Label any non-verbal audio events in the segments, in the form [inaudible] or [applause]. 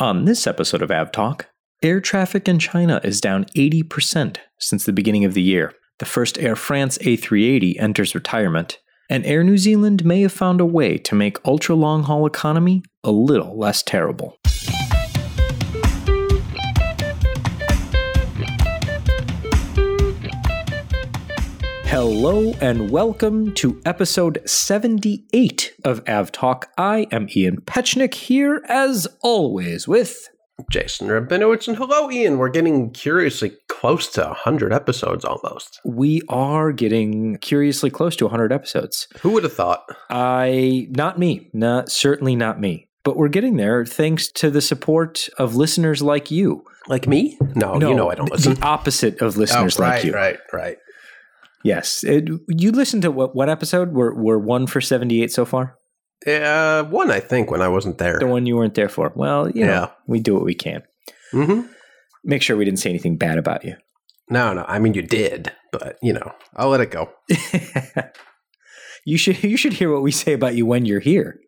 On this episode of Av Talk, air traffic in China is down 80% since the beginning of the year. The first Air France A380 enters retirement, and Air New Zealand may have found a way to make ultra long haul economy a little less terrible. Hello and welcome to episode 78 of Av Talk. I am Ian Petchenik here as always with Jason Rabinowitz, and hello, Ian. We're getting curiously close to 100 episodes almost. we are getting curiously close to 100 episodes. Who would have thought? I not me, not certainly not me. But we're getting there thanks to the support of listeners like you. Like me? No, you know I don't listen. The opposite of listeners oh, right, like you. right, right. Yes. It, you listened to what, what episode? We're, we're one for 78 so far? Uh, one, I think, when I wasn't there. The one you weren't there for. Well, you know, Yeah. we do what we can. hmm Make sure we didn't say anything bad about you. No, no. I mean, you did, but, you know, I'll let it go. [laughs] you should you should hear what we say about you when you're here.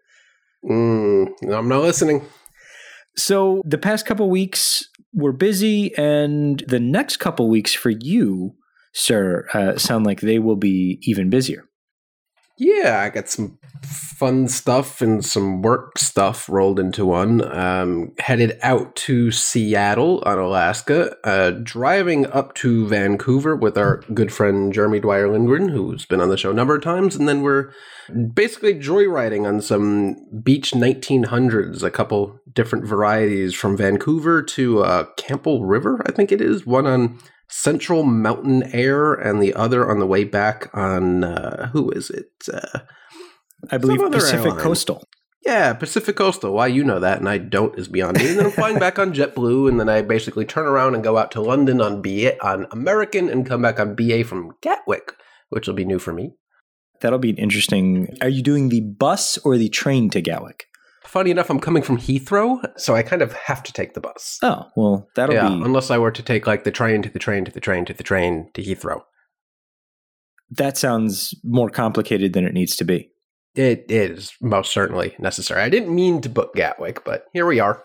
Mm, I'm not listening. So the past couple weeks were busy, and the next couple weeks for you, sir, uh, sound like they will be even busier. Yeah, I got some fun stuff and some work stuff rolled into one. Um, headed out to Seattle on Alaska, uh, driving up to Vancouver with our good friend Jeremy Dwyer Lindgren, who's been on the show a number of times, and then we're basically joyriding on some Beech 1900s, a couple different varieties from Vancouver to uh, Campbell River, I think it is. One on Central Mountain Air, and the other on the way back on uh, who is it? Uh, I believe Pacific airline. Coastal. yeah, Pacific Coastal. Why you know that and I don't is beyond me. And then I'm flying back on [laughs] JetBlue, and then I basically turn around and go out to London on BA on American, and come back on BA from Gatwick, which will be new for me. That'll be an interesting. Are you doing the bus or the train to Gatwick? Funny enough, I'm coming from Heathrow, so I kind of have to take the bus. Oh, well, that'll yeah, be. unless I were to take like the train to the train to the train to the train to Heathrow. That sounds more complicated than it needs to be. It is most certainly necessary. I didn't mean to book Gatwick, but here we are.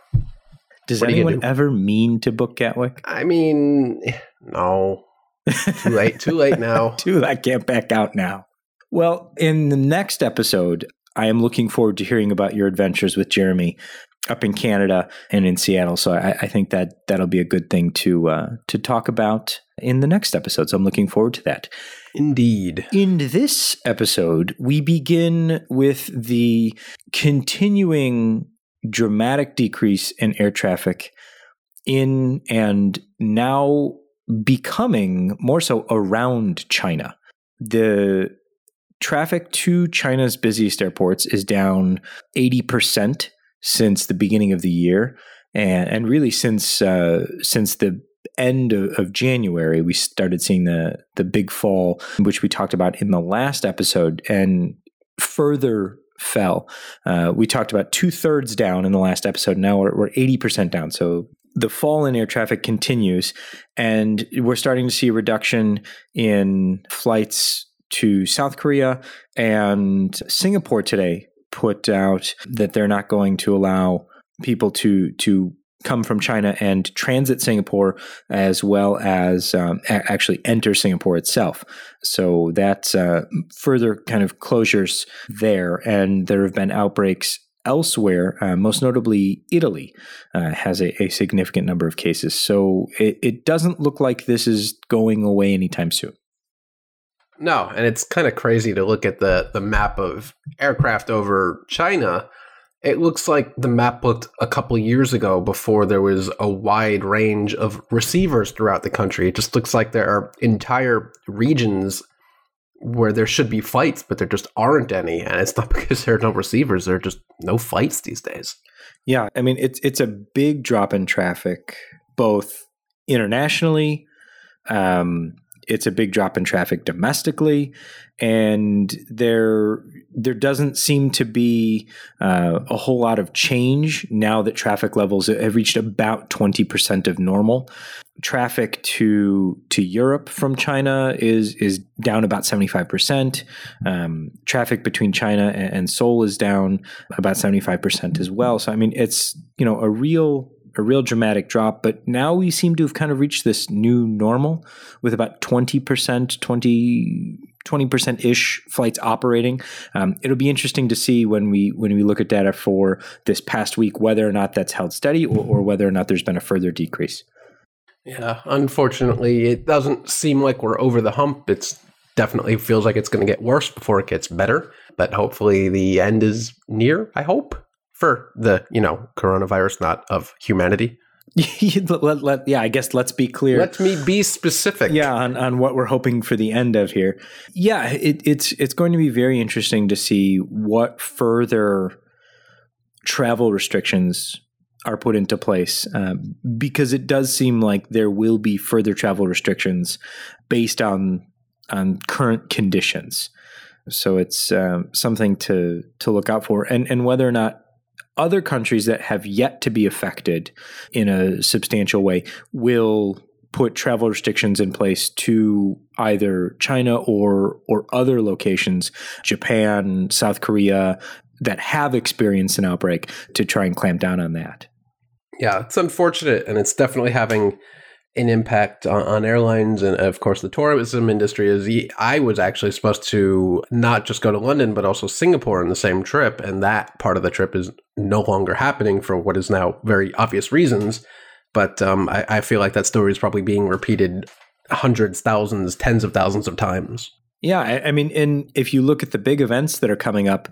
Does What are you gonna anyone do? ever mean to book Gatwick? I mean, no, too late. Too late [laughs] now. Dude, I can't back out now. Well, in the next episode, I am looking forward to hearing about your adventures with Jeremy up in Canada and in Seattle. So I, I think that that'll be a good thing to uh, to talk about in the next episode. So I'm looking forward to that. Indeed. In this episode, we begin with the continuing dramatic decrease in air traffic in and now becoming more so around China. The traffic to China's busiest airports is down 80% since the beginning of the year. And, and really since uh, since the end of, of January, we started seeing the the big fall, which we talked about in the last episode, and further fell. Uh, we talked about two thirds down in the last episode. Now we're, we're 80% down. So the fall in air traffic continues, and we're starting to see a reduction in flights to South Korea and Singapore today put out that they're not going to allow people to to come from China and transit Singapore as well as um, a- actually enter Singapore itself. So that's uh, further kind of closures there, and there have been outbreaks elsewhere. Uh, most notably, Italy uh, has a, a significant number of cases. So it, it doesn't look like this is going away anytime soon. No, and it's kind of crazy to look at the the map of aircraft over China. It looks like the map looked a couple years ago before there was a wide range of receivers throughout the country. It just looks like there are entire regions where there should be fights, but there just aren't any. And it's [laughs] not because there are no receivers, there are just no fights these days. Yeah, I mean it's it's a big drop in traffic, both internationally. Um, it's a big drop in traffic domestically, and there there doesn't seem to be uh, a whole lot of change now that traffic levels have reached about twenty percent of normal. Traffic to to Europe from China is is down about seventy five percent. Traffic between China and, and Seoul is down about seventy five percent as well. So I mean, it's you know a real a real dramatic drop. But now we seem to have kind of reached this new normal with about 20%, 20, 20% ish flights operating. Um, it'll be interesting to see when we when we look at data for this past week whether or not that's held steady or, or whether or not there's been a further decrease. Yeah, unfortunately, it doesn't seem like we're over the hump. It's definitely feels like it's going to get worse before it gets better, but hopefully the end is near, I hope, for the, you know, coronavirus not of humanity. [laughs] let, let, yeah, I guess let's be clear. Let me be specific. Yeah, on, on what we're hoping for the end of here. Yeah, it, it's it's going to be very interesting to see what further travel restrictions are put into place um, because it does seem like there will be further travel restrictions based on on current conditions. So it's um, something to to look out for, and and whether or not other countries that have yet to be affected in a substantial way will put travel restrictions in place to either China or or other locations, Japan, South Korea, that have experienced an outbreak to try and clamp down on that. Yeah, it's unfortunate, and it's definitely having an impact on, on, airlines and of course the tourism industry is i was actually supposed to not just go to london but also singapore on the same trip. And that part of the trip is no longer happening for what is now very obvious reasons. But um, I, I feel like that story is probably being repeated hundreds thousands tens of thousands of times. Yeah I, I mean and if you look at the big events that are coming up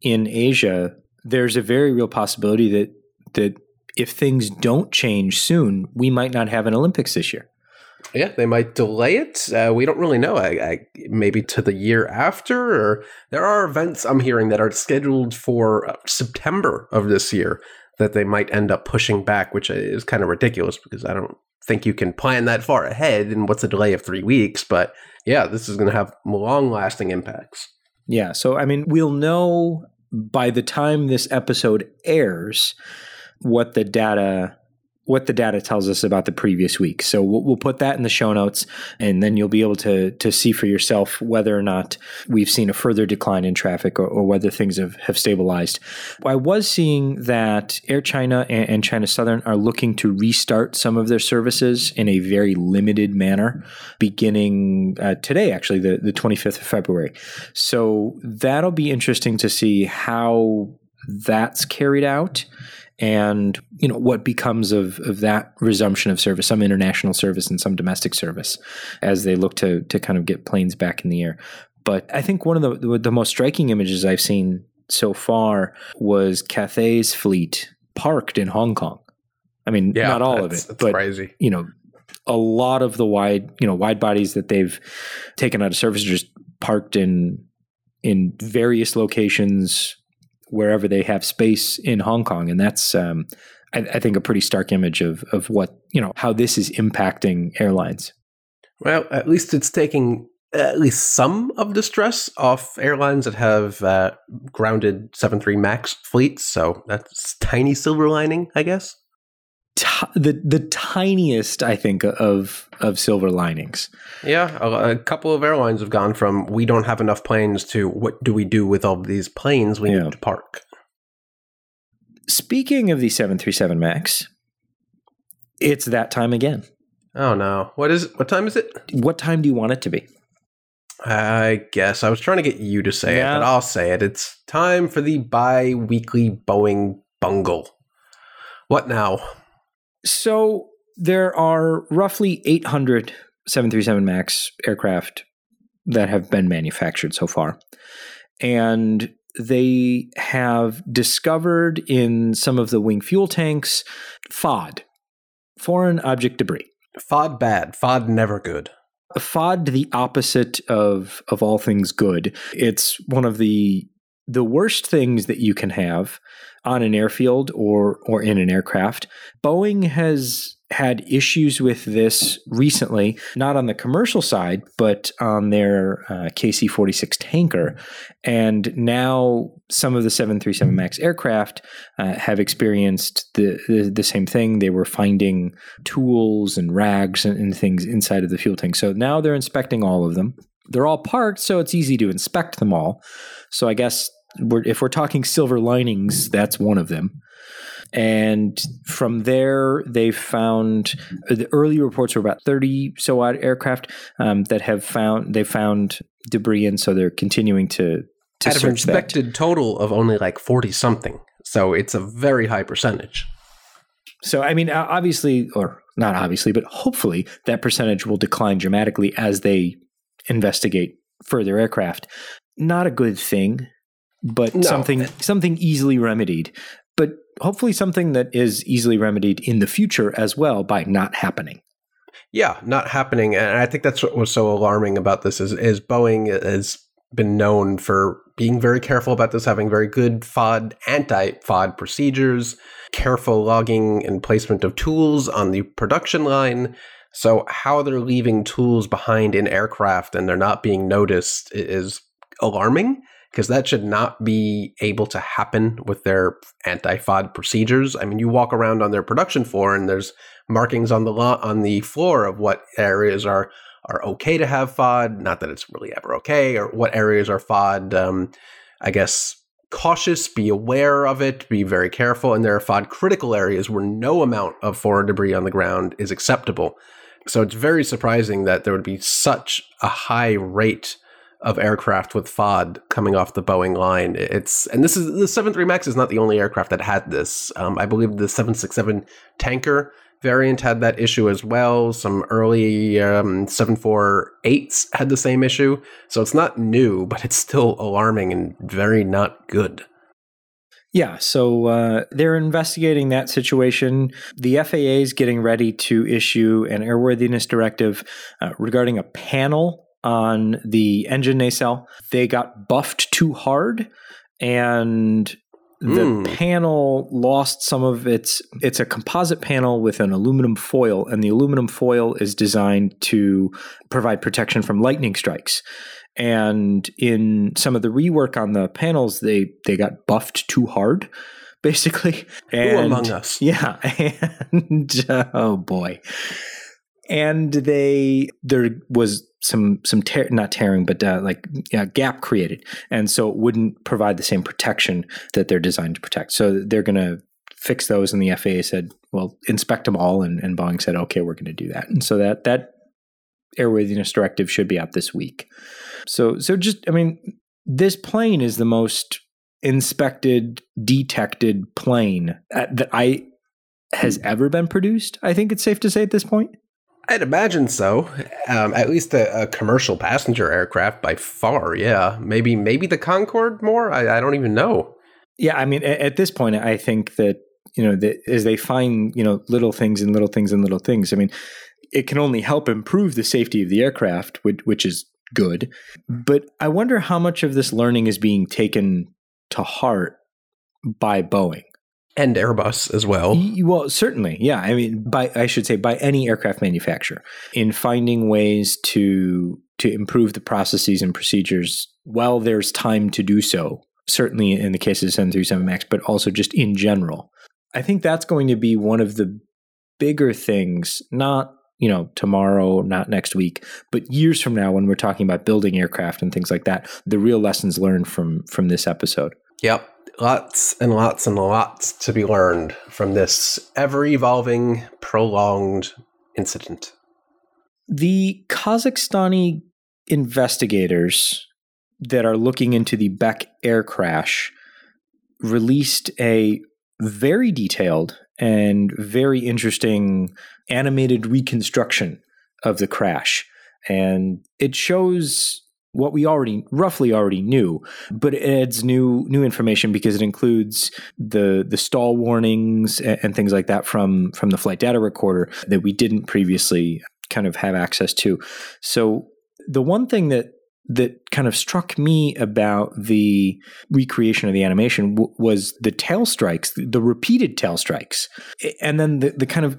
in asia there's a very real possibility that that if things don't change soon, we might not have an Olympics this year. Yeah, they might delay it. Uh, we don't really know. I, I, maybe to the year after, or there are events I'm hearing that are scheduled for uh, September of this year that they might end up pushing back, which is kind of ridiculous because I don't think you can plan that far ahead. And what's a delay of three weeks? But yeah, this is going to have long lasting impacts. Yeah. So, I mean, we'll know by the time this episode airs what the data what the data tells us about the previous week. So we'll, we'll, put that in the show notes, and then you'll be able to to see for yourself whether or not we've seen a further decline in traffic or, or whether things have, have stabilized. I was seeing that Air China and, and, China Southern are looking to restart some of their services in a very limited manner, beginning uh, today, actually, the, the 25th of February. So that'll be interesting to see how that's carried out and you know what becomes of of that resumption of service, some international service and some domestic service, as they look to to kind of get planes back in the air. But I think one of the the most striking images I've seen so far was Cathay's fleet parked in Hong Kong. I mean, yeah, not all of it, but crazy. you know, a lot of the wide you know wide bodies that they've taken out of service are just parked in in various locations wherever they have space in Hong Kong, and that's um, I, I, think a pretty stark image of of what you know how this is impacting airlines. Well, at least it's taking at least some of the stress off airlines that have uh, grounded 73 Max fleets. So that's tiny silver lining, I guess. T- the the tiniest, I think, of of silver linings. Yeah, a, a, couple of airlines have gone from we don't have enough planes to what do we do with all these planes we yeah. need to park. Speaking of the seven three seven Max, it's that time again. Oh no! What is? What time is it? What time do you want it to be? I guess I was trying to get you to say yeah. it, but I'll say it. It's time for the bi-weekly Boeing bungle. What now? So there are roughly 800 737 MAX aircraft that have been manufactured so far. And they have discovered in some of the wing fuel tanks FOD, foreign object debris. FOD bad, FOD never good. FOD the opposite of of all things good. It's one of the the worst things that you can have on an airfield or or in an aircraft. Boeing has had issues with this recently, not on the commercial side, but on their uh, KC 46 tanker. And now some of the 737 MAX aircraft uh, have experienced the, the, the, same thing. They were finding tools and rags and, and things inside of the fuel tank. So now they're inspecting all of them. They're all parked, so it's easy to inspect them all. So I guess we're, if we're talking silver linings, that's one of them. And from there, they found the early reports were about 30 so odd aircraft um, that have found they found debris, and so they're continuing to to Out of search that. expected total of only like 40 something. So it's a very high percentage. So, I mean, obviously, or not obviously, but hopefully that percentage will decline dramatically as they investigate further aircraft. Not a good thing, but No. something something easily remedied. But hopefully something that is easily remedied in the future as well by not happening. Yeah, not happening. And I think that's what was so alarming about this is, is Boeing has been known for being very careful about this, having very good FOD, anti-FOD procedures, careful logging and placement of tools on the production line. So how they're leaving tools behind in aircraft and they're not being noticed is alarming because that should not be able to happen with their anti-FOD procedures. I mean, you walk around on their production floor and there's markings on the lo- on the floor of what areas are are okay to have FOD. Not that it's really ever okay, or what areas are FOD. Um, I guess cautious, be aware of it, be very careful. And there are FOD critical areas where no amount of foreign debris on the ground is acceptable. So it's very surprising that there would be such a high rate of aircraft with FOD coming off the Boeing line. It's and this is the 73 Max is not the only aircraft that had this. Um, I believe the 767 tanker variant had that issue as well. Some early um, 748s had the same issue. So it's not new, but it's still alarming and very not good. Yeah, so uh, they're investigating that situation. The FAA is getting ready to issue an airworthiness directive uh, regarding a panel on the engine nacelle. They got buffed too hard, and the Mm. panel lost some of its. It's a composite panel with an aluminum foil, and the aluminum foil is designed to provide protection from lightning strikes and in some of the rework on the panels they they got buffed too hard [laughs] basically. And Who among us? yeah [laughs] and uh, oh boy. And they there was some some tear, not tearing but uh, like yeah, gap created. And so it wouldn't provide the same protection that they're designed to protect. So they're going to fix those and the FAA said well inspect them all and, and Boeing said okay we're going to do that. And so that that airworthiness directive should be out this week so so just I mean this plane is the most inspected detected plane uh, that I has ever been produced. I think it's safe to say at this point. I'd imagine so. Um, at least a, a commercial passenger aircraft by far. Yeah, maybe maybe the Concorde more. I, I don't even know. Yeah, I mean at, at this point I think that you know as they find you know little things and little things and little things. I mean it can only help improve the safety of the aircraft, which, which is good. But I wonder how much of this learning is being taken to heart by Boeing. And Airbus as well. Well, certainly, yeah. I mean, by I should say by any aircraft manufacturer in finding ways to to improve the processes and procedures while there's time to do so. Certainly, in the case of the 737 Max, but also just in general. I think that's going to be one of the bigger things. Not you know tomorrow, not next week, but years from now when we're talking about building aircraft and things like that. The real lessons learned from from this episode. Yep. Lots and lots and lots to be learned from this ever evolving, prolonged incident. The Kazakhstani investigators that are looking into the Bek Air crash released a very detailed and very interesting animated reconstruction of the crash. And it shows what we already roughly already knew, but it adds new new information because it includes the the stall warnings and, and things like that from from the flight data recorder that we didn't previously kind of have access to. So the one thing that that kind of struck me about the recreation of the animation w- was the tail strikes, the repeated tail strikes, and then the, the kind of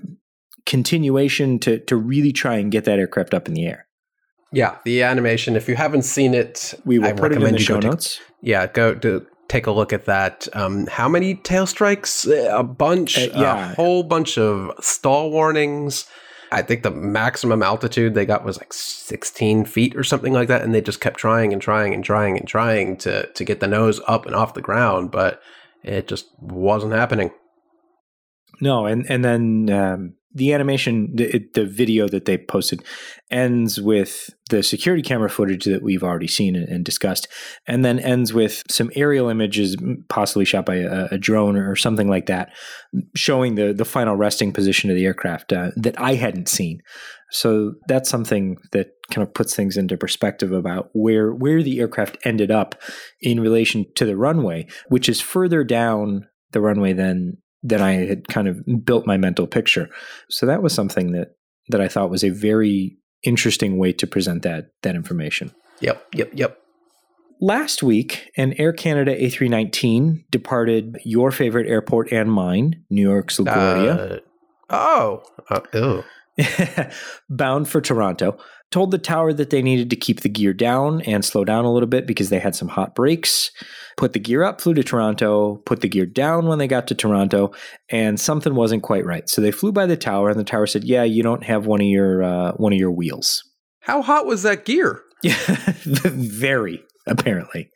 continuation to to really try and get that aircraft up in the air. Yeah, the animation. If you haven't seen it, We will I put it in recommend the show take- notes. yeah, go to take a look at that. Um, how many tail strikes? A bunch. Uh, yeah. a whole bunch of stall warnings. I think the maximum altitude they got was like 16 feet or something like that, and they just kept trying and trying and trying and trying to to get the nose up and off the ground, but it just wasn't happening. No, and and then um, the animation, the, the video that they posted, ends with the security camera footage that we've already seen and, discussed, and then ends with some aerial images, possibly shot by a, a, drone or something like that, showing the the final resting position of the aircraft uh, that I hadn't seen. So that's something that kind of puts things into perspective about where where the aircraft ended up in relation to the runway, which is further down the runway than than I had kind of built my mental picture. So that was something that that I thought was a very interesting way to present that that information. Yep, yep, yep. Last week, an Air Canada A319 departed your favorite airport and mine, New York's LaGuardia. Uh, oh, uh, [laughs] bound for Toronto, told the tower that they needed to keep the gear down and slow down a little bit because they had some hot brakes. Put the gear up, flew to Toronto, put the gear down when they got to Toronto, and something wasn't quite right. So they flew by the tower, and the tower said, "Yeah, you don't have one of your uh, one of your wheels." How hot was that gear? Yeah, [laughs] very apparently.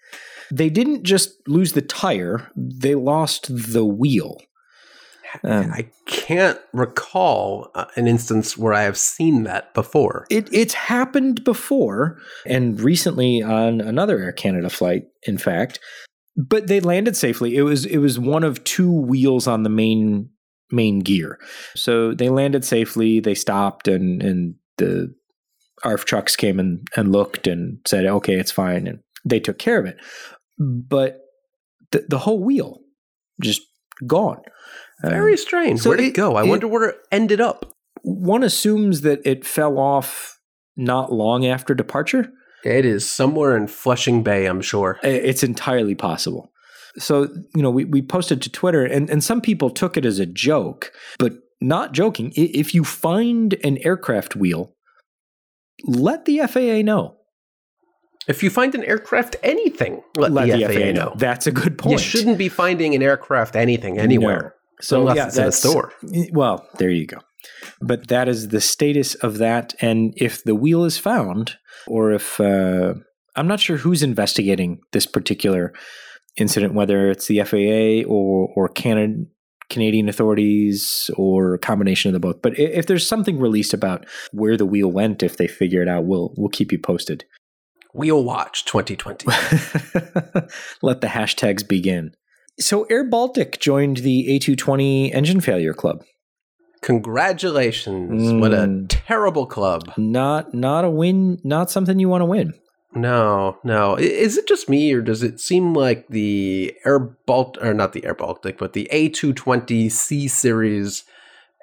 They didn't just lose the tire; they lost the wheel. Um, I can't recall uh, an instance where I have seen that before. It, it's happened before, and recently on another Air Canada flight, in fact. But they landed safely. It was it was one of two wheels on the main main gear. So they landed safely. They stopped, and and the ARF trucks came and, and looked and said, "Okay, it's fine," and they took care of it. But the the whole wheel just gone. Very um, strange. So Where did it, it go? I it, wonder where it ended up. One assumes that it fell off not long after departure. It is somewhere in Flushing Bay, I'm sure. It's entirely possible. So, you know, we, we posted to Twitter, and, and some people took it as a joke, but not joking. If you find an aircraft wheel, let the FAA know. If you find an aircraft anything, let, let the, the, FAA, know. know. That's a good point. You shouldn't be finding an aircraft anything anywhere. So yeah, it's in a store. Well, there you go. But that is the status of that. And if the wheel is found, or if uh, I'm not sure who's investigating this particular incident, whether it's the FAA or or Canada, Canadian authorities or a combination of the both. But if there's something released about where the wheel went, if they figure it out, we'll we'll keep you posted. Wheel Watch 2020. [laughs] Let the hashtags begin. So Air Baltic joined the A220 engine failure club. Congratulations. Mm. What a mm. terrible club. Not not a win, not something you want to win. No, no. Is it just me or does it seem like the Air Baltic or not the Air Baltic, but the A220 C series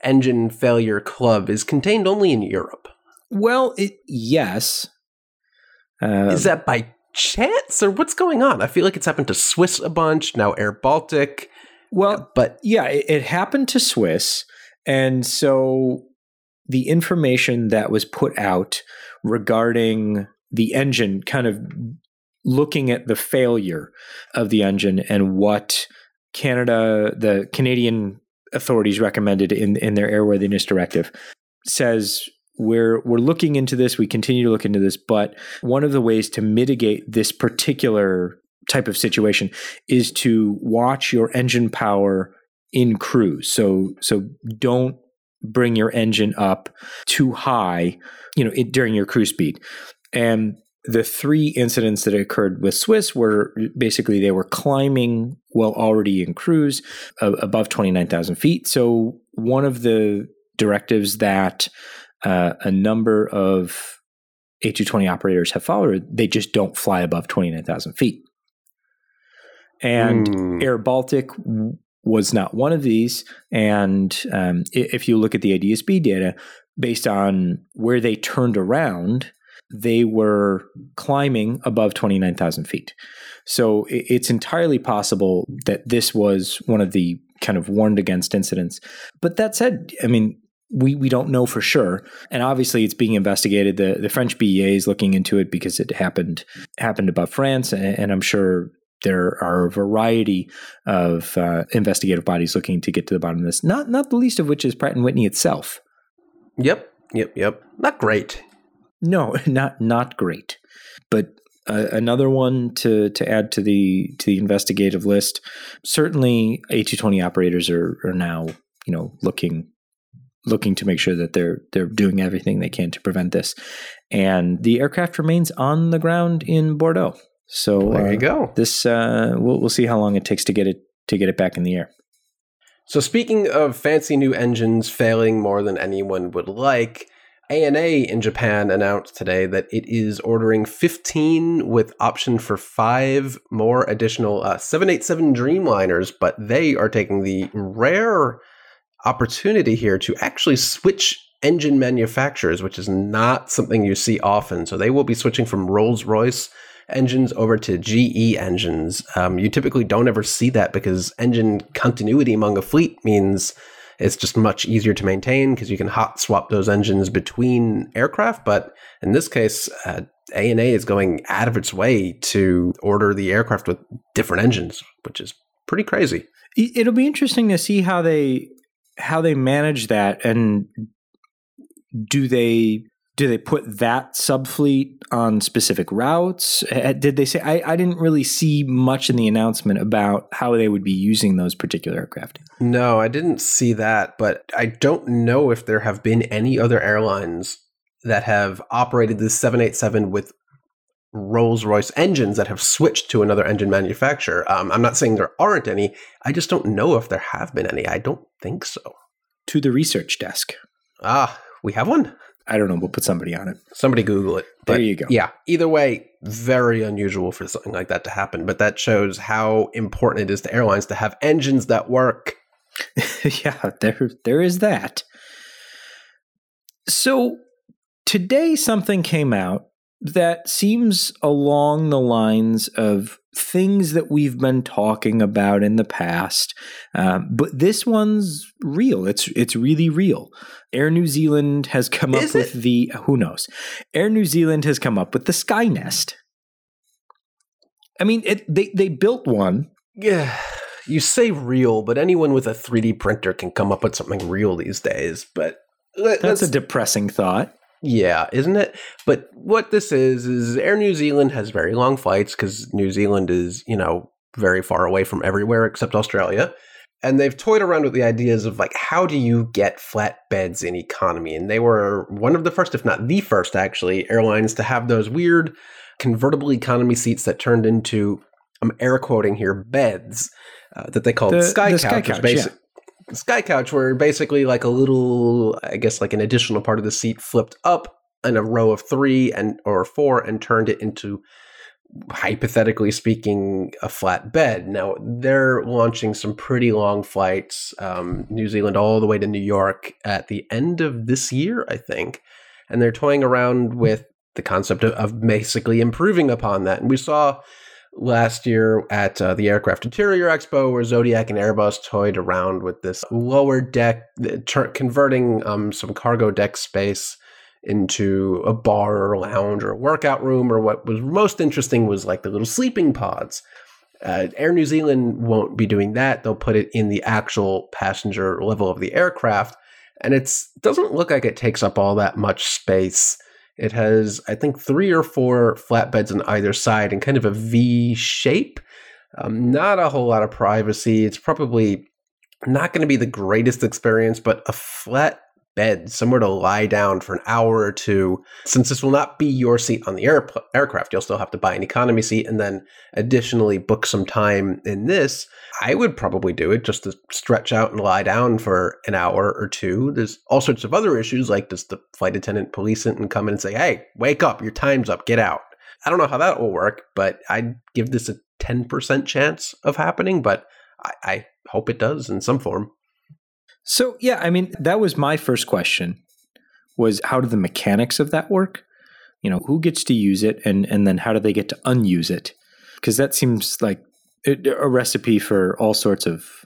engine failure club is contained only in Europe? Well, it, yes. Um, is that by chance or what's going on? I feel like it's happened to Swiss a bunch, now Air Baltic. Well, but yeah, it, it happened to Swiss. And so the information that was put out regarding the engine, kind of looking at the failure of the engine and what Canada, the Canadian authorities recommended in, in their airworthiness directive, says we're we're looking into this we continue to look into this but one of the ways to mitigate this particular type of situation is to watch your engine power in cruise so so don't bring your engine up too high you know it, during your cruise speed and the three incidents that occurred with Swiss were basically they were climbing while already in cruise uh, above 29,000 feet. So, one of the directives that uh, a number of A220 operators have followed, they just don't fly above 29,000 feet. And mm. Air Baltic was not one of these. And um, if you look at the ADSB data, based on where they turned around, they were climbing above 29,000 feet. So it's entirely possible that this was one of the kind of warned against incidents. But that said, I mean, we, we don't know for sure. And obviously it's being investigated. The the French BEA is looking into it because it happened happened above France and, and I'm sure there are a variety of uh, investigative bodies looking to get to the bottom of this. Not not the least of which is Pratt and Whitney itself. Yep, yep, yep. Not great. No, [laughs] not not great. But uh, another one to to add to the to the investigative list. Certainly, A220 operators are are now you know, looking looking to make sure that they're they're doing everything they can to prevent this. And the aircraft remains on the ground in Bordeaux. So there you uh, go. This uh, we'll we'll see how long it takes to get it to get it back in the air. So speaking of fancy new engines failing more than anyone would like, ANA in Japan announced today that it is ordering 15 with option for five more additional uh, 787 Dreamliners, but they are taking the rare opportunity here to actually switch engine manufacturers, which is not something you see often. So they will be switching from Rolls Royce engines over to GE engines. Um, you typically don't ever see that because engine continuity among a fleet means it's just much easier to maintain because you can hot swap those engines between aircraft. But in this case, uh, ANA is going out of its way to order the aircraft with different engines, which is pretty crazy. It'll be interesting to see how they how they manage that and do they do they put that subfleet on specific routes? Did they say? I, I didn't really see much in the announcement about how they would be using those particular aircraft. No, I didn't see that, but I don't know if there have been any other airlines that have operated the 787 with Rolls Royce engines that have switched to another engine manufacturer. Um, I'm not saying there aren't any. I just don't know if there have been any. I don't think so. To the research desk. Ah, we have one? I don't know. We'll put somebody on it. Somebody Google it. But there you go. Yeah. Either way, very unusual for something like that to happen. But that shows how important it is to airlines to have engines that work. [laughs] yeah, there there is that. So today something came out that seems along the lines of things that we've been talking about in the past, um, but this one's real. It's it's really real. Air New Zealand has come Is up with the who knows. Air New Zealand has come up with the Sky Nest. I mean, it, they they built one. Yeah, you say real, but anyone with a 3D printer can come up with something real these days. But let, that's a depressing thought. Yeah, isn't it? But what this is is Air New Zealand has very long flights because New Zealand is, you know, very far away from everywhere except Australia. And they've toyed around with the ideas of like how do you get flatbeds in economy? And they were one of the first, if not the first, actually, airlines to have those weird convertible economy seats that turned into I'm air quoting here beds uh, that they called The- Sky the Couch. Sky which Couch, basi- Sky Couch, where basically like a little, I guess like an additional part of the seat flipped up in a row of three and or four and turned it into hypothetically speaking a flat bed. Now they're launching some pretty long flights um, new zealand all the way to new york at the end of this year i think. And they're toying around with the concept of, of basically improving upon that. And we saw last year at uh, the aircraft interior expo where zodiac and airbus toyed around with this lower deck tur- converting um, some cargo deck space into a bar or lounge or a workout room or what was most interesting was like the little sleeping pods. Uh, air new zealand won't be doing that. They'll put it in the actual passenger level of the aircraft and it doesn't look like it takes up all that much space it has i think three or four flatbeds on either side and kind of a v shape. Um, not a whole lot of privacy. It's probably not going to be the greatest experience but a flat bed, somewhere to lie down for an hour or two. Since this will not be your seat on the air- aircraft, you'll still have to buy an economy seat and then additionally book some time in this. I would probably do it just to stretch out and lie down for an hour or two. There's all sorts of other issues, like does the flight attendant police it and come in and say, hey, wake up, your time's up, get out. I don't know how that will work, but I'd give this a 10% chance of happening, but I, I hope it does in some form. So yeah, I mean that was my first question was how do the mechanics of that work? You know, who gets to use it and and then how do they get to unuse it? Because that seems like a recipe for all sorts of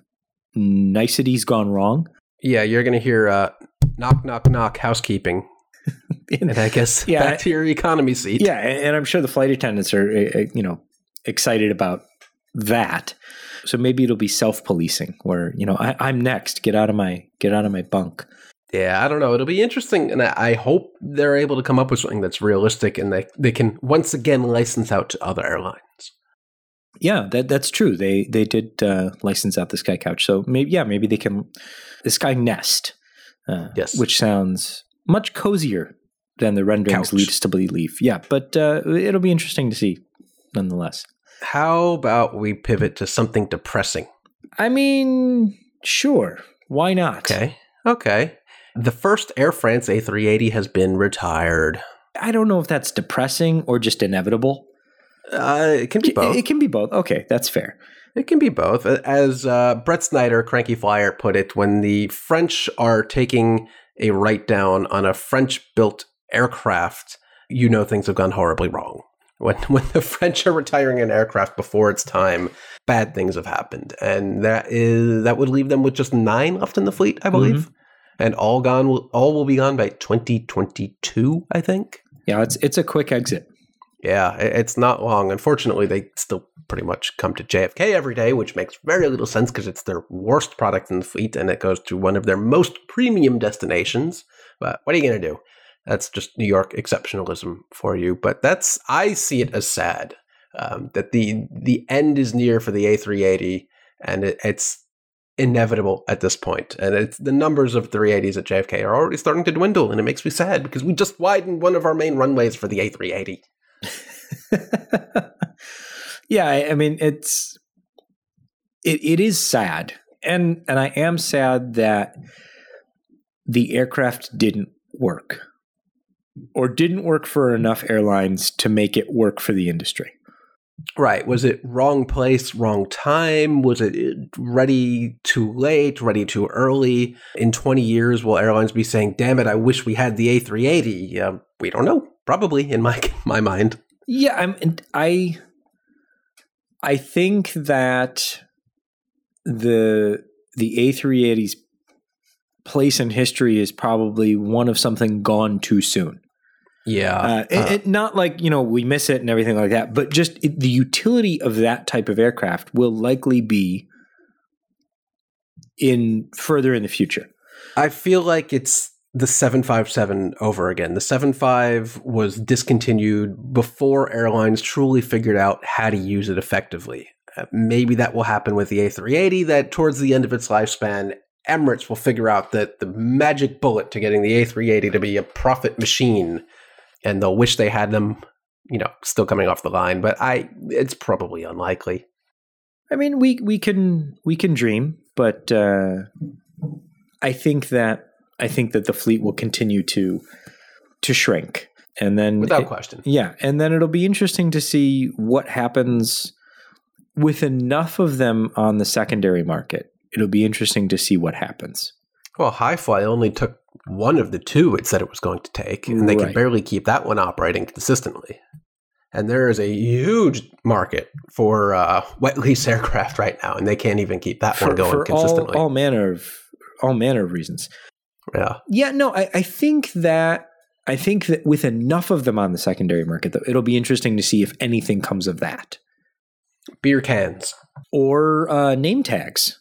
niceties gone wrong. Yeah, you're going to hear uh, knock, knock, knock, housekeeping. [laughs] and I guess Yeah. back to your economy seat. Yeah, and I'm sure the flight attendants are uh, uh, you know excited about that. So maybe it'll be self-policing where you know I, I'm next. Get out of my get out of my bunk. Yeah, I don't know. It'll be interesting, and I I hope they're able to come up with something that's realistic, and they they can once again license out to other airlines. Yeah, that that's true. They they did uh, license out the Sky Couch, so maybe yeah, maybe they can the Sky Nest, uh, Yes. which sounds much cozier than the renderings Couch. lead us to believe. Yeah, but uh, it'll be interesting to see, nonetheless. How about we pivot to something depressing? I mean, sure, why not? Okay. Okay. The first Air France A380 has been retired. I don't know if that's depressing or just inevitable. Uh, it can be both. It can be both. Okay, that's fair. It can be both. As uh, Brett Snyder, Cranky Flier, put it, when the French are taking a write down on a French built aircraft, you know things have gone horribly wrong. When, [laughs] when the French are retiring an aircraft before its time, bad things have happened. And that is that would leave them with just nine left in the fleet, I mm-hmm. believe. And all gone will all will be gone by 2022, I think. Yeah, it's it's a quick exit. Yeah, it's not long. Unfortunately, they still pretty much come to JFK every day, which makes very little sense because it's their worst product in the fleet and it goes to one of their most premium destinations. But what are you going to do? That's just New York exceptionalism for you. But that's I see it as sad um, that the the end is near for the A380, and it, it's inevitable at this point. And it's the numbers of 380s at JFK are already starting to dwindle, and it makes me sad because we just widened one of our main runways for the A380. [laughs] yeah, I, I mean it's it it is sad, and and I am sad that the aircraft didn't work, or didn't work for enough airlines to make it work for the industry. Right. Was it wrong place, wrong time? Was it uh, ready too late, ready too early? In 20 years, will airlines be saying, damn it, I wish we had the A380? Um, we don't know. Probably, in my [laughs] my mind. Yeah, I'm, I I think that the the A380's place in history is probably one of something gone too soon. Yeah. Uh, it, it- not like you know we miss it and everything like that, but just it, the utility of that type of aircraft will likely be in further in the future. I feel like it's the 757 over again. The 75 was discontinued before airlines truly figured out how to use it effectively. Uh, maybe that will happen with the A380, that towards the end of its lifespan, Emirates will figure out that the magic bullet to getting the A380 to be a profit machine, and they'll wish they had them, you know, still coming off the line. But I, it's probably unlikely. I mean, we we can we can dream, but uh, I think that I think that the fleet will continue to to shrink, and then Without it- question. yeah, and then it'll be interesting to see what happens with enough of them on the secondary market. It'll be interesting to see what happens. Well, Hi Fly only took one of the two it said it was going to take, and they Right. can barely keep that one operating consistently. And there is a huge market for uh, wet lease [laughs] aircraft right now, and they can't even keep that one going all, consistently. all manner of all manner of reasons. yeah, Yeah, no, I, I think that I think that with enough of them on the secondary market, though, it'll be interesting to see if anything comes of that. beer cans or uh, name tags.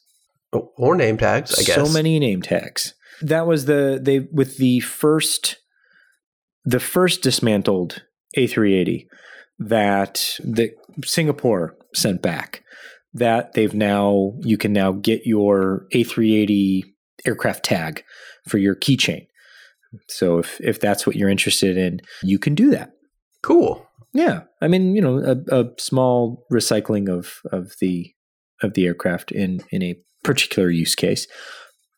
Oh, or name tags. I guess So many name tags. That was the they with the first the first dismantled A380 that the Singapore sent back. That they've now you can now get your A380 aircraft tag for your keychain. So if if that's what you're interested in, you can do that. Cool. Yeah, I mean, you know, a, a small recycling of of the of the aircraft in in a particular use case,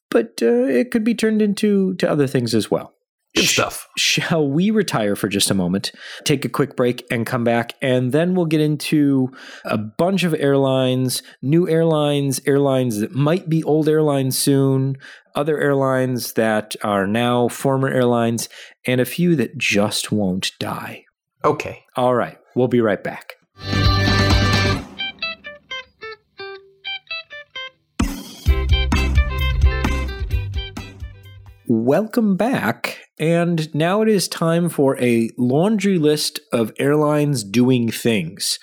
but uh, it could be turned into to other things as well. Good Sh- stuff. Shall we retire for just a moment, take a quick break, and come back, and then we'll get into a bunch of airlines, new airlines, airlines that might be old airlines soon, other airlines that are now former airlines, and a few that just won't die. Okay. All right, we'll be right back. Welcome back. And now it is time for a laundry list of airlines doing things.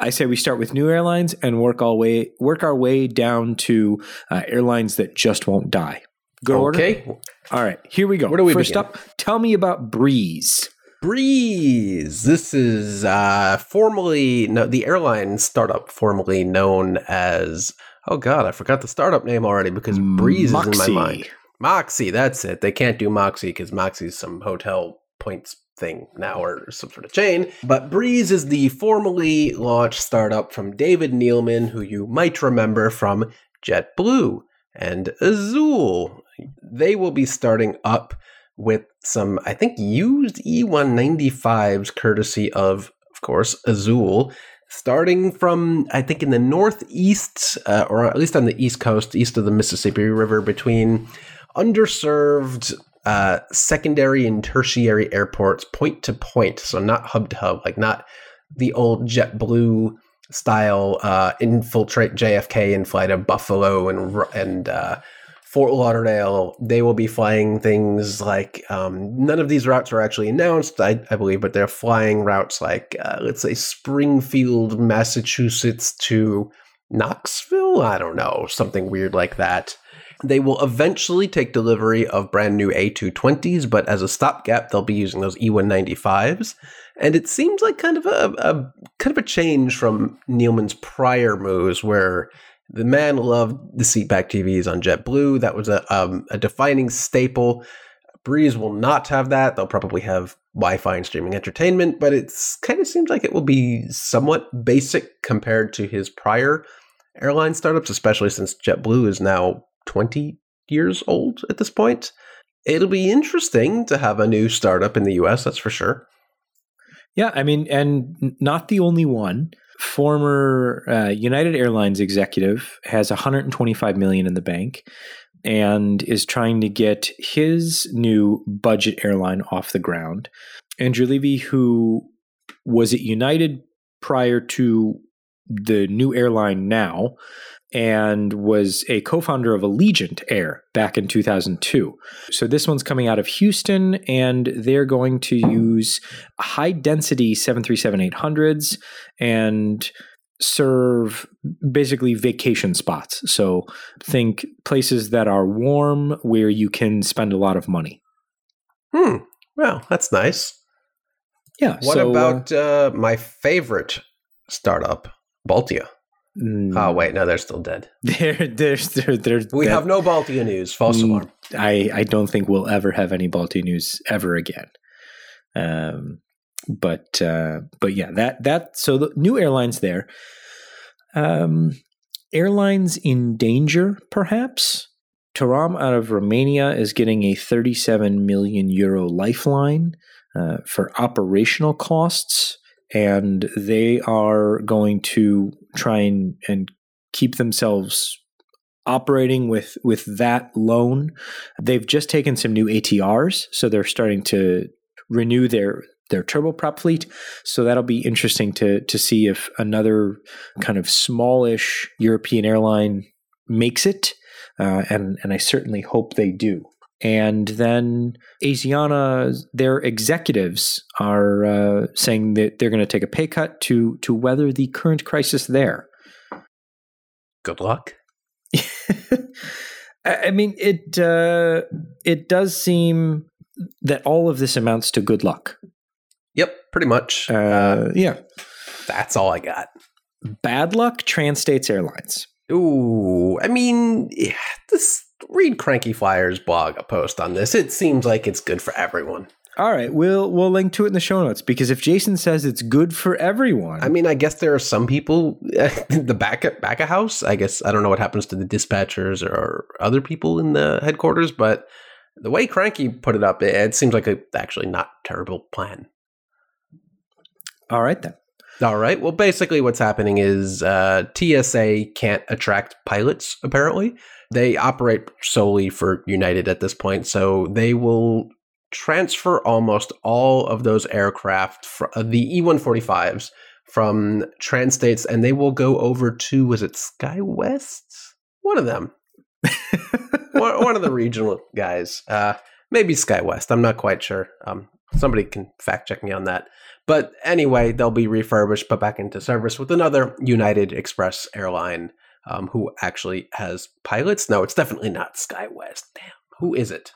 I say we start with new airlines and work all way work our way down to uh, airlines that just won't die. Good order. Okay. All right, here we go. Where do we First begin? up, tell me about Breeze. Breeze. This is uh, formerly no, the airline startup formerly known as. Oh God, I forgot the startup name already because Breeze Moxie. is in my mind. Moxie, that's it. They can't do Moxie because Moxie's some hotel points thing now or some sort of chain. But Breeze is the formally launched startup from David Neeleman, who you might remember from JetBlue and Azul. They will be starting up with some, I think, used E195s, courtesy of, of course, Azul. Starting from, I think, in the northeast, uh, or at least on the east coast, east of the Mississippi River, between underserved uh, secondary and tertiary airports, point to point. So not hub to hub, like not the old JetBlue style uh, infiltrate JFK in flight of Buffalo and and uh, Fort Lauderdale. They will be flying things like um, none of these routes are actually announced, I, I believe, but they're flying routes like uh, let's say Springfield, Massachusetts to Knoxville. I don't know, something weird like that. They will eventually take delivery of brand new A220s, but as a stopgap, they'll be using those E195s. And it seems like kind of a, a kind of a change from Neeleman's prior moves, where the man loved the seatback TVs on JetBlue. That was a um, a defining staple. Breeze will not have that. They'll probably have Wi-Fi and streaming entertainment, but it kind of seems like it will be somewhat basic compared to his prior airline startups, especially since JetBlue is now 20 years old at this point. It'll be interesting to have a new startup in the US, that's for sure. Yeah, I mean, and not the only one. Former uh, United Airlines executive has 125 million in the bank and is trying to get his new budget airline off the ground. Andrew Levy, who was at United prior to the new airline now, and was a co-founder of Allegiant Air back in 2002. So this one's coming out of Houston and they're going to use high density 737-800s and serve basically vacation spots. So think places that are warm where you can spend a lot of money. Hmm. Well, that's nice. Yeah. What so, about uh, my favorite startup, Baltia? mm, Oh wait, no, they're still dead. [laughs] They're, they're, they're, they're, We that- have no Baltia news. False Mm, alarm. I, I don't think we'll ever have any Baltia news ever again. Um, but uh, but yeah, that that so the new airlines there. Um, airlines in danger, perhaps. Tarom out of Romania is getting a 37 million euro lifeline uh, for operational costs, and they are going to try and, and keep themselves operating with with that loan. They've just taken some new ATRs, so they're starting to renew their their turboprop fleet. So that'll be interesting to to see if another kind of smallish European airline makes it, uh, and and I certainly hope they do. And then Asiana, their executives are uh, saying that they're going to take a pay cut to to weather the current crisis there. Good luck. [laughs] I mean, it uh, it does seem that all of this amounts to good luck. Yep, pretty much. Uh, yeah, That's all I got. bad luck. Trans States Airlines. Ooh, I mean, yeah, this read Cranky Fliers blog a post on this. It seems like it's good for everyone. All right, we'll we'll link to it in the show notes because if Jason says it's good for everyone, I mean, I guess there are some people, [laughs] the back back of house. I guess I don't know what happens to the dispatchers or other people in the headquarters, but the way Cranky put it up, it, it seems like a actually not terrible plan. all right then. All right. Well, basically, what's happening is uh, TSA can't attract pilots. Apparently, they operate solely for United at this point, so they will transfer almost all of those aircraft, fr- uh, the E145s, from Trans States, and they will go over to was it SkyWest? One of them, [laughs] one, one of the regional guys, uh, maybe SkyWest. I'm not quite sure. Um, somebody can fact check me on that. But anyway, they'll be refurbished, put back into service with another United Express airline um, who actually has pilots. No, it's definitely not SkyWest. Damn, who is it?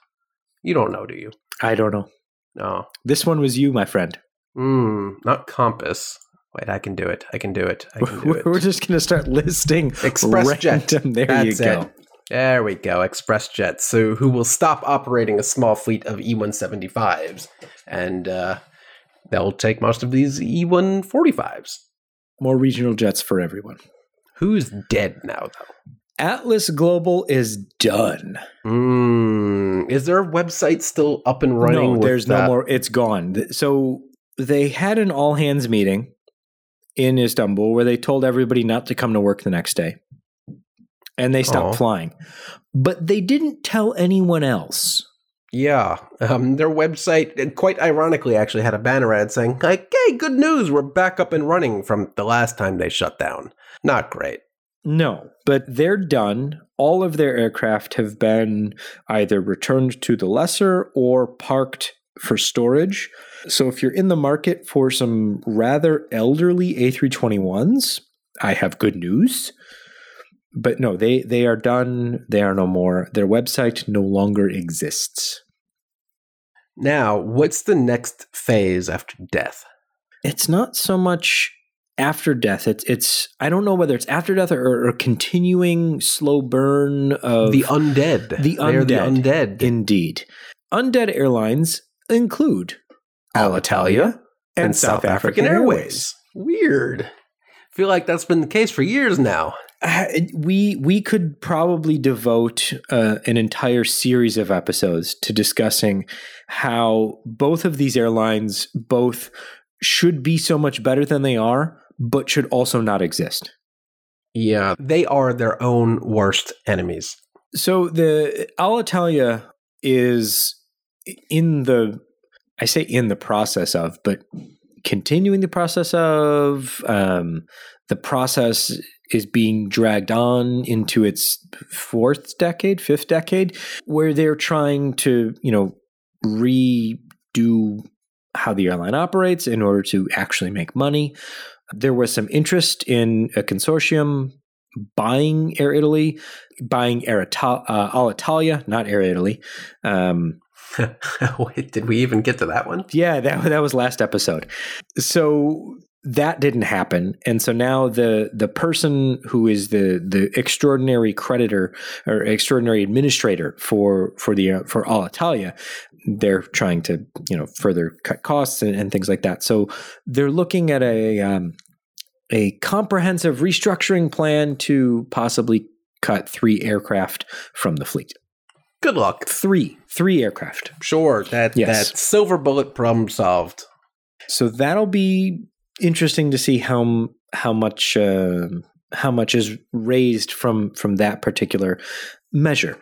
You don't know, do you? I don't know. No. This one was you, my friend. Mm, not compass. Wait, I can do it. I can do it. I can do [laughs] it. We're just going to start listing Express jet. There That's you go. it. There we go. Express jets. So who will stop operating a small fleet of E175s, and uh, they'll take most of these E E145s. More regional jets for everyone. Who's dead now, though? Atlas Global is done. Mm, is their website still up and running? no, there's that? no more. It's gone. So they had an all hands meeting in Istanbul where they told everybody not to come to work the next day, and they stopped Aw. flying. But they didn't tell anyone else. Yeah, um, their website, quite ironically, actually had a banner ad saying, "Like, hey, good news, we're back up and running from the last time they shut down." Not great. No, but they're done. All of their aircraft have been either returned to the lessor or parked for storage. So if you're in the market for some rather elderly A321s, I have good news. But no, they they are done. They are no more. Their website no longer exists. Now, what's the next phase after death? It's not so much after death. It's it's I don't know whether it's after death or, or continuing slow burn of the undead. the They're the undead. undead. Indeed. Undead airlines include Alitalia and, and South African Airways. Weird. Feel like that's been the case for years now. Uh, we we could probably devote uh, an entire series of episodes to discussing how both of these airlines both should be so much better than they are, but should also not exist. Yeah, they are their own worst enemies. So the Alitalia is in the I say in the process of, but continuing the process of um, the process is being dragged on into its fourth decade, fifth decade, where they're trying to, you know, redo how the airline operates in order to actually make money. There was some interest in a consortium buying Air Italy, buying Air Ita- uh, Alitalia, not Air Italy. Um, [laughs] Wait, did we even get to that one? yeah, that that was last episode. So that didn't happen, and so now the the person who is the the extraordinary creditor or extraordinary administrator for for the uh, for Alitalia, they're trying to you know further cut costs and, and things like that. So they're looking at a um, a comprehensive restructuring plan to possibly cut three aircraft from the fleet. Good luck. Three, three aircraft. Sure, that Yes. that silver bullet problem solved. So that'll be interesting to see how how much uh, how much is raised from from that particular measure.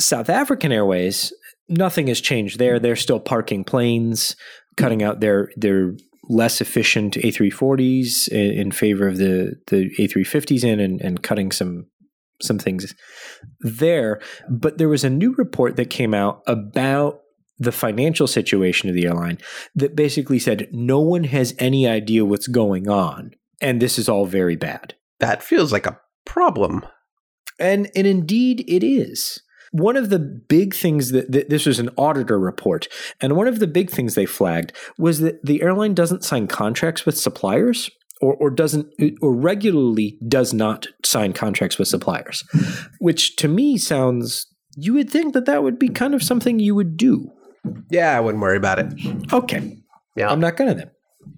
South African Airways, nothing has changed there. They're still parking planes, cutting out their their less efficient A340s in, in favor of the the A350s in and, and cutting some some things there. But there was a new report that came out about the financial situation of the airline that basically said no one has any idea what's going on and this is all very bad. That feels like a problem. And and indeed it is. One of the big things that, that this was an auditor report, and one of the big things they flagged was that the airline doesn't sign contracts with suppliers, or, or doesn't, or regularly does not sign contracts with suppliers, which to me sounds. You would think that that would be kind of something you would do. Yeah, I wouldn't worry about it. Okay, Yeah. I'm not gonna then.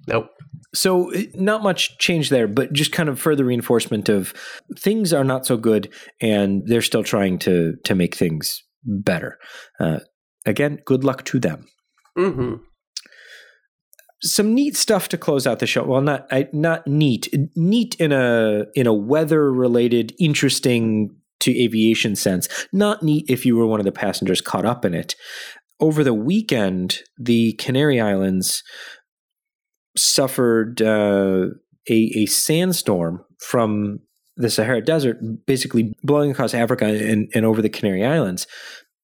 Nope. So eh, not much change there, but just kind of further reinforcement of things are not so good, and they're still trying to to make things better. Uh, again, good luck to them. hmm Some neat stuff to close out the show. Well, not I, not neat, neat in a in a weather related, interesting to aviation sense. Not neat if you were one of the passengers caught up in it. Over the weekend, the Canary Islands suffered uh, a, a sandstorm from the Sahara Desert, basically blowing across Africa and, and over the Canary Islands,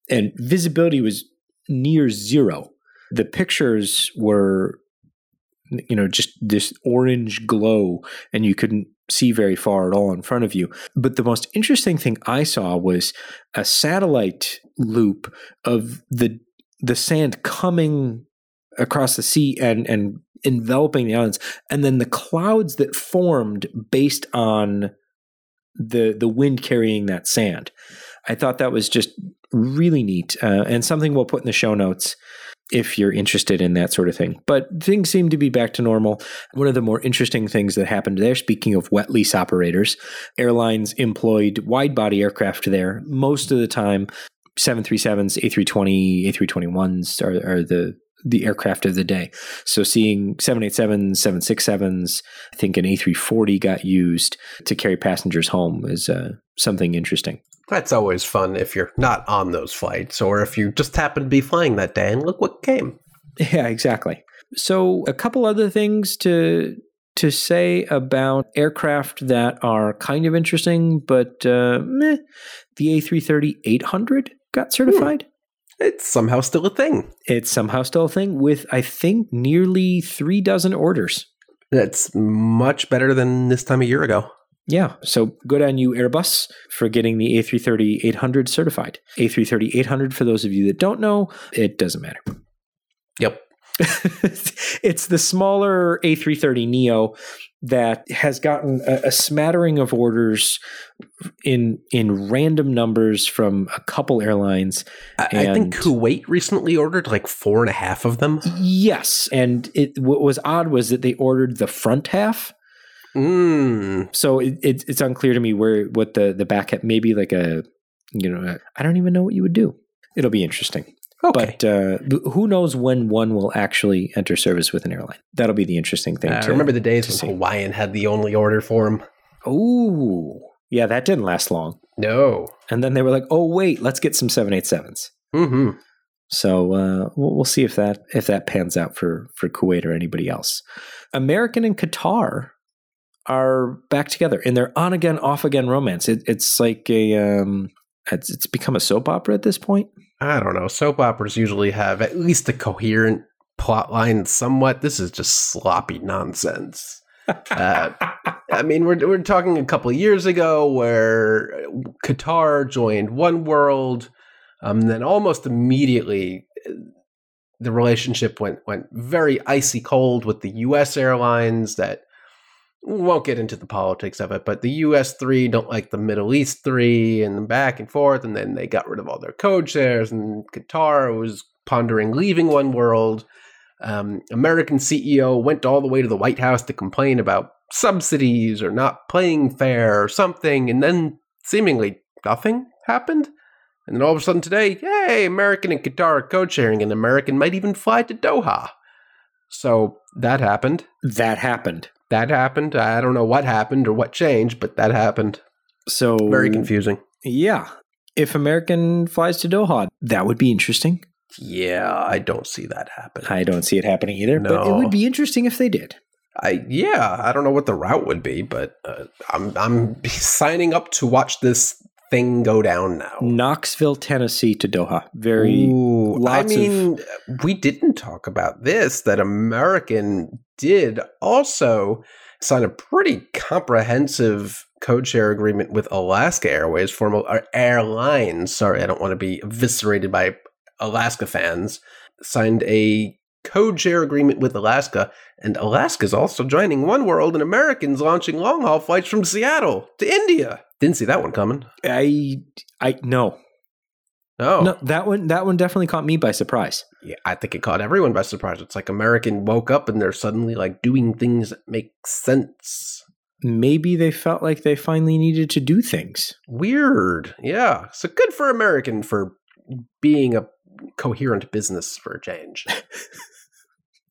and visibility was near zero. The pictures were, you know, just this orange glow, and you couldn't see very far at all in front of you. But the most interesting thing I saw was a satellite loop of the the sand coming across the sea and and enveloping the islands, and then the clouds that formed based on the the wind carrying that sand. I thought that was just really neat uh, and something we'll put in the show notes if you're interested in that sort of thing. But things seem to be back to normal. One of the more interesting things that happened there, speaking of wet lease operators, airlines employed wide body aircraft there most of the time. 737s, A320, A321s are, are the the aircraft of the day. So seeing 787s, 767s, I think an A340 got used to carry passengers home is uh, something interesting. That's always fun if you're not on those flights or if you just happen to be flying that day and look what came. Yeah, exactly. So a couple other things to to say about aircraft that are kind of interesting, but uh, meh, the A330 800 got certified. It's somehow still a thing. It's somehow still a thing with, I think, nearly three dozen orders. That's much better than this time a year ago. Yeah, so good on you, Airbus, for getting the A330 800 certified. A330 800, for those of you that don't know, it doesn't matter. Yep. [laughs] it's the smaller A330 Neo that has gotten a, a, smattering of orders in in random numbers from a couple airlines. I, I, think Kuwait recently ordered like four and a half of them. Yes, and it what was odd was that they ordered the front half. Mm. So it, it, it's unclear to me where what the the back half maybe like a you know I don't even know what you would do. It'll be interesting. Okay. But uh, who knows when one will actually enter service with an airline? That'll be the interesting thing. I to, remember the days when see. Hawaiian had the only order for them. Oh, yeah, that didn't last long. No. And then they were like, "Oh, wait, let's get some 787s." Mm-hmm. So uh, we'll, we'll see if that if that pans out for for Kuwait or anybody else. American and Qatar are back together in their on again off again romance. It, it's like a um, it's, it's become a soap opera at this point. I don't know. Soap operas usually have at least a coherent plot line somewhat. This is just sloppy nonsense. uh, [laughs] I mean, we're we're talking a couple of years ago where Qatar joined One World, um, then almost immediately the relationship went went very icy cold with the U.S. airlines that won't get into the politics of it, but the US three don't like the Middle East three and back and forth, and then they got rid of all their code shares, and Qatar was pondering leaving One World. Um, American CEO went all the way to the White House to complain about subsidies or not playing fair or something, and then seemingly nothing happened. And then all of a sudden today, yay, American and Qatar are code sharing, and American might even fly to Doha. So that happened. That happened that happened. I don't know what happened or what changed, but that happened. So very confusing. Yeah. If American flies to Doha, that would be interesting. Yeah, I don't see that happening. I don't see it happening either, No. but it would be interesting if they did. I yeah, I don't know what the route would be, but uh, I'm I'm [laughs] signing up to watch this thing go down now. Knoxville, Tennessee to Doha. Very Ooh, I lots of- mean, we didn't talk about this. That American did also sign a pretty comprehensive code share agreement with Alaska Airways, former or airlines. Sorry, I don't want to be eviscerated by Alaska fans. Signed a code share agreement with Alaska, and Alaska's also joining One World, and Americans launching long haul flights from Seattle to India. Didn't see that one coming. I I no. Oh, No, that one that one definitely caught me by surprise. yeah, I think it caught everyone by surprise. It's like American woke up and they're suddenly like doing things that make sense. Maybe they felt like they finally needed to do things. Weird. Yeah. So good for American for being a coherent business for a change. [laughs]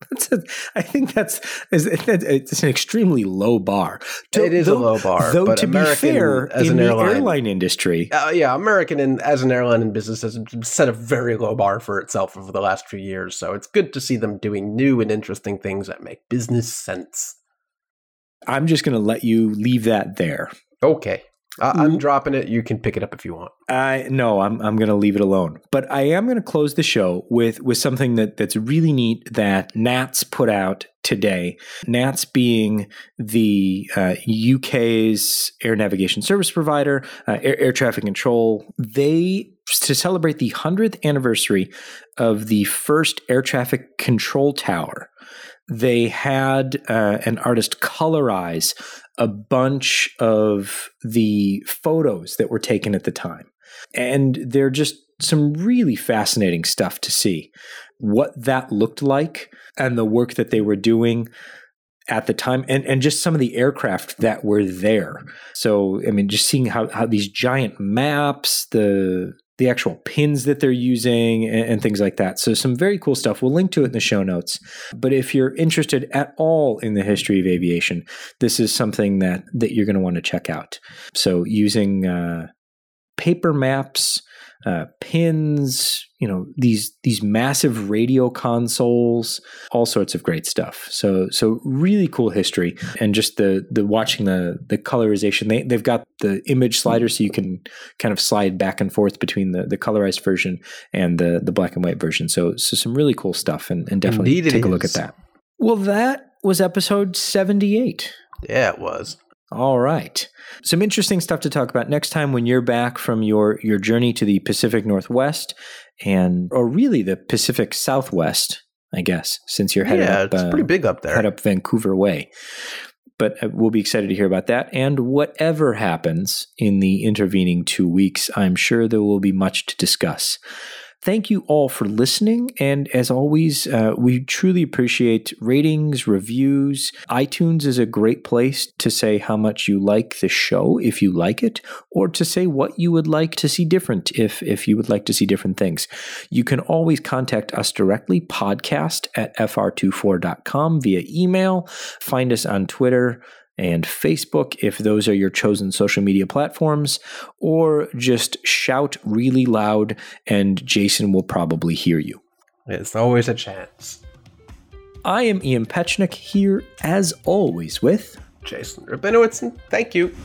That's a, I think that's is it's an extremely low bar. To- it is though- a low bar. Though but to American be fair, as in an the airline, airline industry, Uh, yeah, American and as an airline and business has set a very low bar for itself over the last few years. So it's good to see them doing new and interesting things that make business sense. I'm just going to let you leave that there. Okay, I I'm Mm. dropping it. You can pick it up if you want. I no, I'm I'm going to leave it alone. But I am going to close the show with with something that that's really neat that Nats put out today. Nats being the uh, UK's air navigation service provider, uh, air, air traffic control. They to celebrate the 100th anniversary of the first air traffic control tower, they had uh, an artist colorize a bunch of the photos that were taken at the time. And they're just some really fascinating stuff to see what that looked like and the work that they were doing at the time and, and just some of the aircraft that were there. So, I mean, just seeing how, how these giant maps, the the actual pins that they're using and, and, things like that. So some very cool stuff. We'll link to it in the show notes. But if you're interested at all in the history of aviation, this is something that that you're going to want to check out. So using uh, paper maps, uh, pins, you know these these massive radio consoles, all sorts of great stuff. So so really cool history, and just the the watching the the colorization. They they've got the image slider, so you can kind of slide back and forth between the the colorized version and the the black and white version. So so some really cool stuff, and, and definitely Indeed take a look at that. Well, that was episode seventy eight. Yeah, it was. All right. Some interesting stuff to talk about next time when you're back from your your journey to the Pacific Northwest and or really the Pacific Southwest, I guess, since you're headed yeah, up it's uh, pretty big up there. Head up Vancouver way. But uh, we'll be excited to hear about that. And whatever happens in the intervening two weeks, I'm sure there will be much to discuss. Thank you all for listening. And as always, uh, we truly appreciate ratings, reviews. iTunes is a great place to say how much you like the show, if you like it, or to say what you would like to see different, if, if you would like to see different things. You can always contact us directly, podcast at fr24.com via email. Find us on Twitter and Facebook if those are your chosen social media platforms, or just shout really loud and Jason will probably hear you. It's always a chance. I am Ian Petchenik here, as always, with Jason Rabinowitz, thank you.